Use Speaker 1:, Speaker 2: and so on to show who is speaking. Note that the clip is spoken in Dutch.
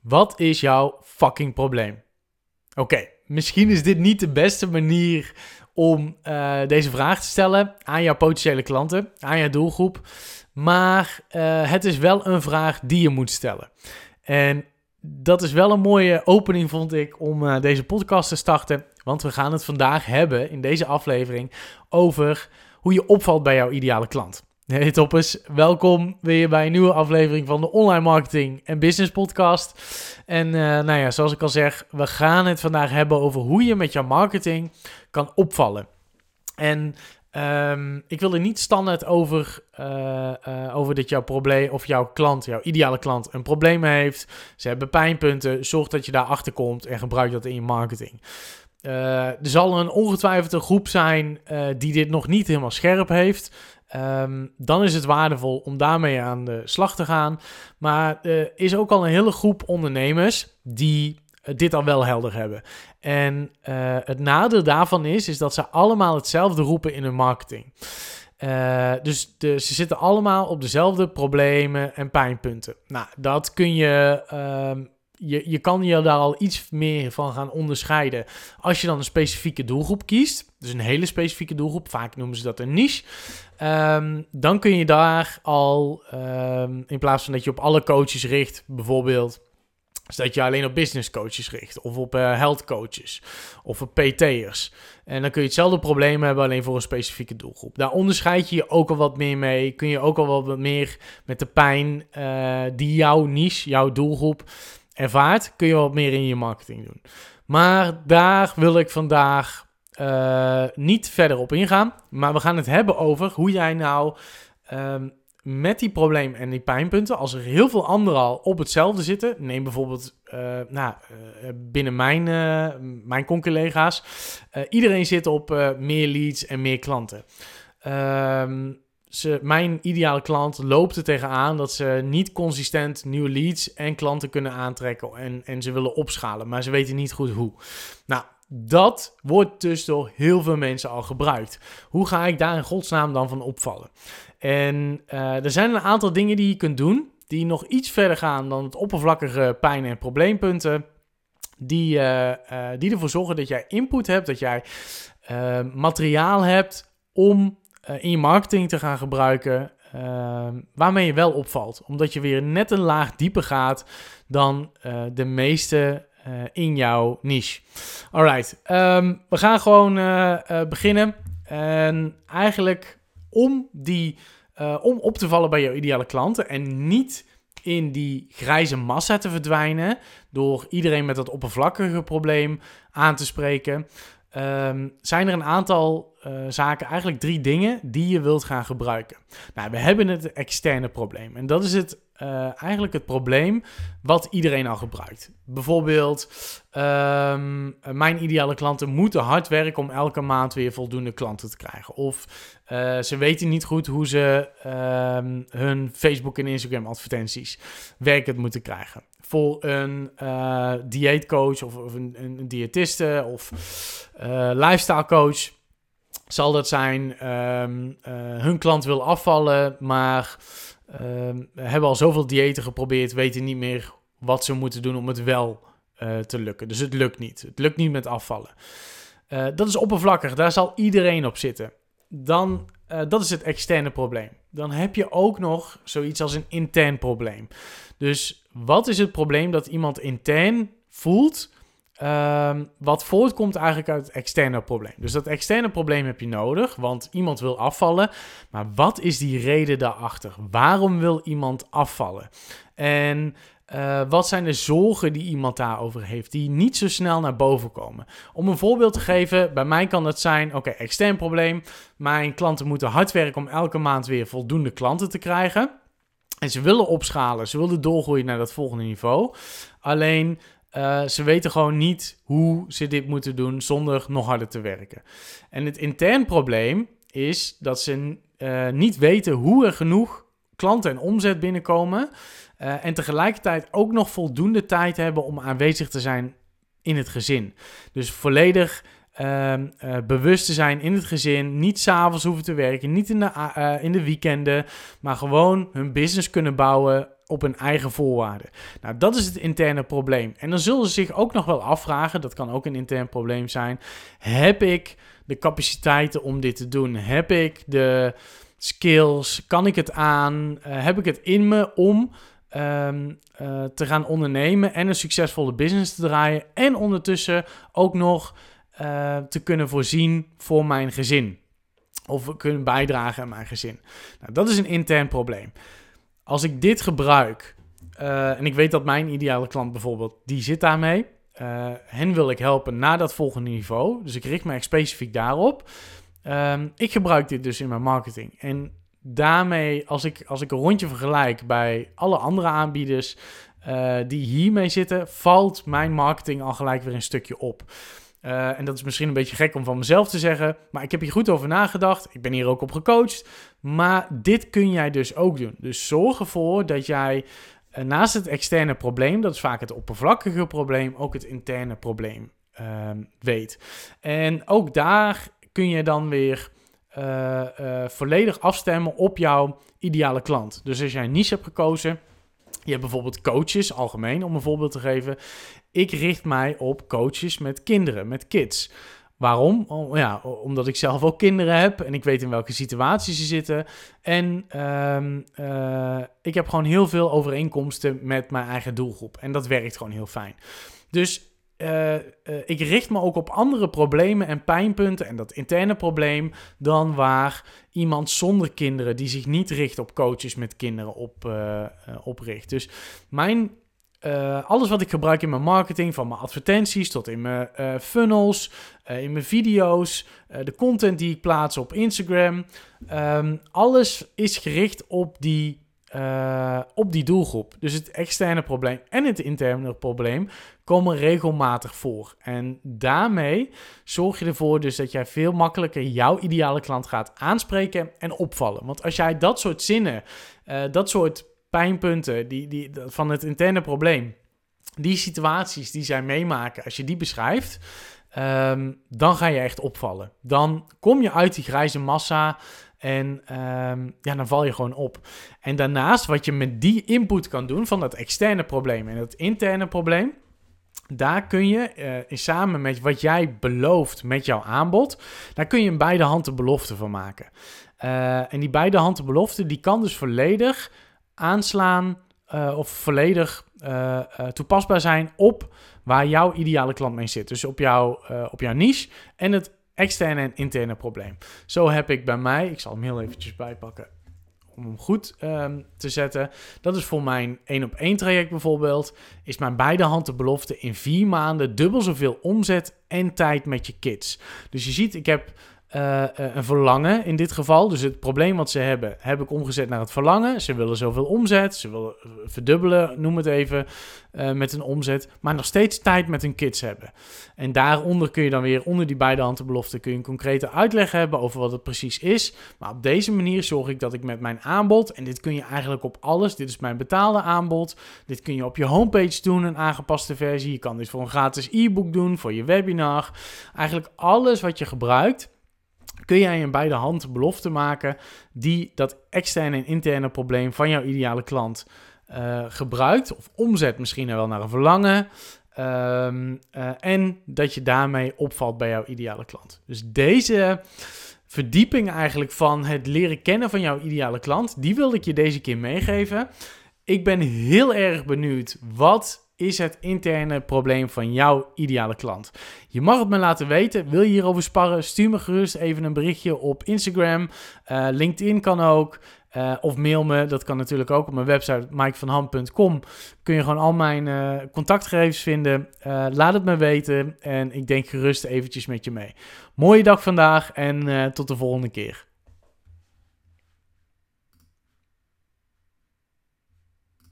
Speaker 1: Wat is jouw fucking probleem? Oké, misschien is dit niet de beste manier om uh, deze vraag te stellen aan jouw potentiële klanten, aan jouw doelgroep. Maar uh, het is wel een vraag die je moet stellen. En dat is wel een mooie opening, vond ik, om uh, deze podcast te starten. Want we gaan het vandaag hebben in deze aflevering over hoe je opvalt bij jouw ideale klant. Hey toppers, welkom weer bij een nieuwe aflevering van de Online Marketing en Business Podcast. En uh, nou ja, zoals ik al zeg, we gaan het vandaag hebben over hoe je met jouw marketing kan opvallen. En um, ik wil er niet standaard over, uh, uh, over dat jouw probleem of jouw klant, jouw ideale klant, een probleem heeft. Ze hebben pijnpunten. Zorg dat je daar achter komt en gebruik dat in je marketing. Er zal een ongetwijfeld een groep zijn die dit nog niet helemaal scherp heeft. Um, dan is het waardevol om daarmee aan de slag te gaan. Maar er is ook al een hele groep ondernemers die dit al wel helder hebben. En uh, het nadeel daarvan is, is dat ze allemaal hetzelfde roepen in hun marketing. Dus ze zitten allemaal op dezelfde problemen en pijnpunten. Nou, dat kun je. Uh, je, je kan je daar al iets meer van gaan onderscheiden als je dan een specifieke doelgroep kiest. Dus een hele specifieke doelgroep, vaak noemen ze dat een niche. Um, dan kun je daar al, um, in plaats van dat je op alle coaches richt, bijvoorbeeld, dat je alleen op business coaches richt, of op uh, health coaches, of op PT'ers. En dan kun je hetzelfde probleem hebben, alleen voor een specifieke doelgroep. Daar onderscheid je je ook al wat meer mee. Kun je ook al wat meer met de pijn uh, die jouw niche, jouw doelgroep ervaart, kun je wat meer in je marketing doen. Maar daar wil ik vandaag uh, niet verder op ingaan. Maar we gaan het hebben over hoe jij nou um, met die probleem en die pijnpunten, als er heel veel anderen al op hetzelfde zitten, neem bijvoorbeeld uh, nou, uh, binnen mijn, mijn collega's, iedereen zit op meer leads en meer klanten. Ehm, ze, mijn ideale klant loopt er tegenaan dat ze niet consistent nieuwe leads en klanten kunnen aantrekken en, en ze willen opschalen, maar ze weten niet goed hoe. Nou, dat wordt dus door heel veel mensen al gebruikt. Hoe ga ik daar in godsnaam dan van opvallen? En uh, er zijn een aantal dingen die je kunt doen, die nog iets verder gaan dan het oppervlakkige pijn- en probleempunten. Die, uh, uh, die ervoor zorgen dat jij input hebt, dat jij materiaal hebt om in je marketing te gaan gebruiken. waarmee je wel opvalt. Omdat je weer net een laag dieper gaat dan de meeste uh, in jouw niche. Alright, um, we gaan gewoon uh, uh, beginnen. En eigenlijk om, die, om op te vallen bij jouw ideale klanten en niet in die grijze massa te verdwijnen door iedereen met dat oppervlakkige probleem aan te spreken. Um, zijn er een aantal uh, zaken, eigenlijk drie dingen, die je wilt gaan gebruiken. Nou, we hebben het externe probleem. En dat is het, uh, eigenlijk het probleem wat iedereen al gebruikt. Bijvoorbeeld, um, mijn ideale klanten moeten hard werken om elke maand weer voldoende klanten te krijgen. Of uh, ze weten niet goed hoe ze um, hun Facebook en Instagram advertenties werkend moeten krijgen voor een uh, dieetcoach of, of een, een, diëtiste of uh, lifestyle coach zal dat zijn um, hun klant wil afvallen, maar um, hebben al zoveel diëten geprobeerd, weten niet meer wat ze moeten doen om het wel te lukken. Dus het lukt niet. Het lukt niet met afvallen. dat is oppervlakkig, daar zal iedereen op zitten. Dan, dat is het externe probleem. Dan heb je ook nog zoiets als een intern probleem. Dus wat is het probleem dat iemand intern voelt, um, wat voortkomt eigenlijk uit het externe probleem? Dus dat externe probleem heb je nodig, want iemand wil afvallen. Maar wat is die reden daarachter? Waarom wil iemand afvallen? En uh, wat zijn de zorgen die iemand daarover heeft, die niet zo snel naar boven komen? Om een voorbeeld te geven, bij mij kan het zijn: oké, extern probleem. Mijn klanten moeten hard werken om elke maand weer voldoende klanten te krijgen. En ze willen opschalen, ze willen doorgroeien naar dat volgende niveau. Alleen uh, ze weten gewoon niet hoe ze dit moeten doen zonder nog harder te werken. En het intern probleem is dat ze uh, niet weten hoe er genoeg klanten en omzet binnenkomen. Uh, en tegelijkertijd ook nog voldoende tijd hebben om aanwezig te zijn in het gezin. Dus volledig uh, uh, bewust te zijn in het gezin. Niet s'avonds hoeven te werken, niet in de, uh, in de weekenden. Maar gewoon hun business kunnen bouwen op hun eigen voorwaarden. Nou, dat is het interne probleem. En dan zullen ze zich ook nog wel afvragen, dat kan ook een intern probleem zijn. Heb ik de capaciteiten om dit te doen? Heb ik de skills? Kan ik het aan? Eh, heb ik het in me om ehm, eh, te gaan ondernemen en een succesvolle business te draaien en ondertussen ook nog uh, te kunnen voorzien voor mijn gezin? Of kunnen bijdragen aan mijn gezin. Nou, dat is een intern probleem. Als ik dit gebruik, uh, en ik weet dat mijn ideale klant bijvoorbeeld, die zit daarmee. Uh, hen wil ik helpen naar dat volgende niveau. Dus ik richt me echt specifiek daarop. Um, ik gebruik dit dus in mijn marketing. En daarmee, als ik, als ik een rondje vergelijk bij alle andere aanbieders die hiermee zitten, valt mijn marketing al gelijk weer een stukje op. Uh, en dat is misschien een beetje gek om van mezelf te zeggen, maar ik heb hier goed over nagedacht. Ik ben hier ook op gecoacht. Maar dit kun jij dus ook doen. Dus zorg ervoor dat jij uh, naast het externe probleem, dat is vaak het oppervlakkige probleem, ook het interne probleem uh, weet. En ook daar kun je dan weer uh, volledig afstemmen op jouw ideale klant. Dus als jij een niche hebt gekozen, je hebt bijvoorbeeld coaches, algemeen om een voorbeeld te geven. Ik richt mij op coaches met kinderen, met kids. Waarom? Ja, omdat ik zelf ook kinderen heb en ik weet in welke situaties ze zitten. En um, uh, ik heb gewoon heel veel overeenkomsten met mijn eigen doelgroep. En dat werkt gewoon heel fijn. Dus uh, ik richt me ook op andere problemen en pijnpunten en dat interne probleem dan waar iemand zonder kinderen die zich niet richt op coaches met kinderen op, uh, opricht. Dus mijn alles wat ik gebruik in mijn marketing, van mijn advertenties tot in mijn funnels, in mijn video's, de content die ik plaats op Instagram, um, alles is gericht op die uh, op die doelgroep. Dus het externe probleem en het interne probleem komen regelmatig voor. En daarmee zorg je ervoor dus dat jij veel makkelijker jouw ideale klant gaat aanspreken en opvallen. Want als jij dat soort zinnen, uh, dat soort pijnpunten die, die, van het interne probleem, die situaties die zij meemaken, als je die beschrijft, um, dan ga je echt opvallen. Dan kom je uit die grijze massa. En um, ja, dan val je gewoon op. En daarnaast, wat je met die input kan doen van dat externe probleem en dat interne probleem, daar kun je uh, samen met wat jij belooft met jouw aanbod, daar kun je een beide handen belofte van maken. Uh, en die beide handen belofte, die kan dus volledig aanslaan uh, of volledig toepasbaar zijn op waar jouw ideale klant mee zit. Dus op, jou, op jouw niche en het externe en interne probleem. Zo heb ik bij mij, ik zal hem heel eventjes bijpakken om hem goed um, te zetten. Dat is voor mijn 1 op 1 traject bijvoorbeeld, is mijn beide handen belofte in vier maanden dubbel zoveel omzet en tijd met je kids. Dus je ziet, ik heb uh, een verlangen in dit geval. Dus het probleem wat ze hebben, heb ik omgezet naar het verlangen. Ze willen zoveel omzet, ze willen verdubbelen, noem het even, uh, met een omzet. Maar nog steeds tijd met hun kids hebben. En daaronder kun je dan weer, onder die beide handenbeloften, kun je een concrete uitleg hebben over wat het precies is. Maar op deze manier zorg ik dat ik met mijn aanbod, en dit kun je eigenlijk op alles, dit is mijn betaalde aanbod. Dit kun je op je homepage doen, een aangepaste versie. Je kan dit voor een gratis e-book doen, voor je webinar. Eigenlijk alles wat je gebruikt kun jij in beide handen belofte maken die dat externe en interne probleem van jouw ideale klant uh, gebruikt of omzet misschien wel naar een verlangen. Um, uh, en dat je daarmee opvalt bij jouw ideale klant. Dus deze verdieping eigenlijk van het leren kennen van jouw ideale klant, die wilde ik je deze keer meegeven. Ik ben heel erg benieuwd wat is het interne probleem van jouw ideale klant? Je mag het me laten weten. Wil je hierover sparren? Stuur me gerust even een berichtje op Instagram. Uh, LinkedIn kan ook. Uh, of mail me, dat kan natuurlijk ook op mijn website mikevanham.com. Kun je gewoon al mijn uh, contactgegevens vinden. laat het me weten en ik denk gerust eventjes met je mee. Mooie dag vandaag en tot de volgende keer.